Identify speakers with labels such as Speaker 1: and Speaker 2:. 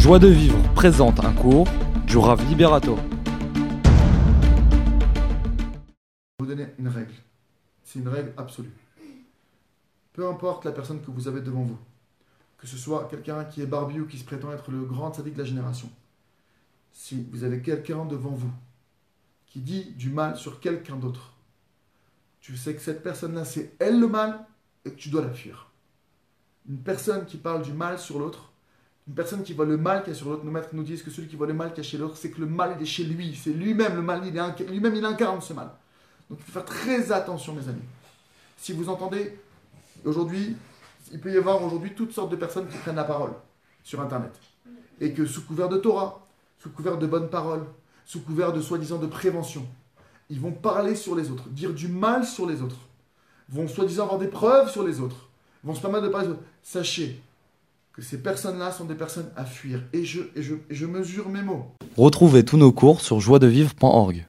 Speaker 1: Joie de vivre présente un cours du Rav Liberato.
Speaker 2: vous donner une règle. C'est une règle absolue. Peu importe la personne que vous avez devant vous, que ce soit quelqu'un qui est barbu ou qui se prétend être le grand sadique de la génération, si vous avez quelqu'un devant vous qui dit du mal sur quelqu'un d'autre, tu sais que cette personne-là, c'est elle le mal et que tu dois la fuir. Une personne qui parle du mal sur l'autre, une personne qui voit le mal qu'il y a sur l'autre, nos maîtres nous disent que celui qui voit le mal qu'il y a chez l'autre, c'est que le mal est chez lui, c'est lui-même le mal, lui-même il incarne ce mal. Donc il faut faire très attention mes amis. Si vous entendez, aujourd'hui, il peut y avoir aujourd'hui toutes sortes de personnes qui prennent la parole sur Internet. Et que sous couvert de Torah, sous couvert de bonnes paroles, sous couvert de soi-disant de prévention, ils vont parler sur les autres, dire du mal sur les autres, vont soi-disant avoir des preuves sur les autres, vont se permettre de parler. Sachez ces personnes-là sont des personnes à fuir. Et je mesure mes mots.
Speaker 1: Retrouvez tous nos cours sur joiedevivre.org.